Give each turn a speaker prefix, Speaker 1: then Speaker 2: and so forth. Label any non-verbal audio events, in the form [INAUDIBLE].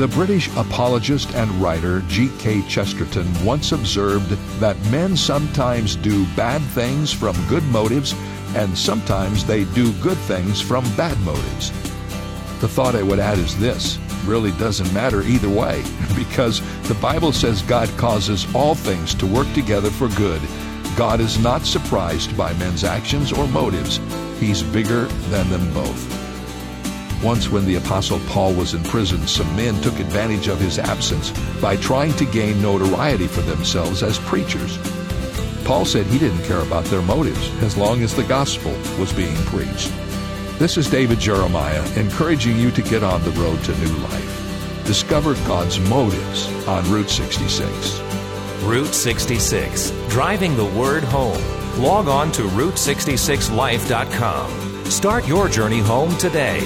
Speaker 1: The British apologist and writer G.K. Chesterton once observed that men sometimes do bad things from good motives and sometimes they do good things from bad motives. The thought I would add is this really doesn't matter either way [LAUGHS] because the Bible says God causes all things to work together for good. God is not surprised by men's actions or motives. He's bigger than them both. Once, when the Apostle Paul was in prison, some men took advantage of his absence by trying to gain notoriety for themselves as preachers. Paul said he didn't care about their motives as long as the gospel was being preached. This is David Jeremiah encouraging you to get on the road to new life. Discover God's motives on Route 66.
Speaker 2: Route 66, driving the word home. Log on to Route66Life.com. Start your journey home today.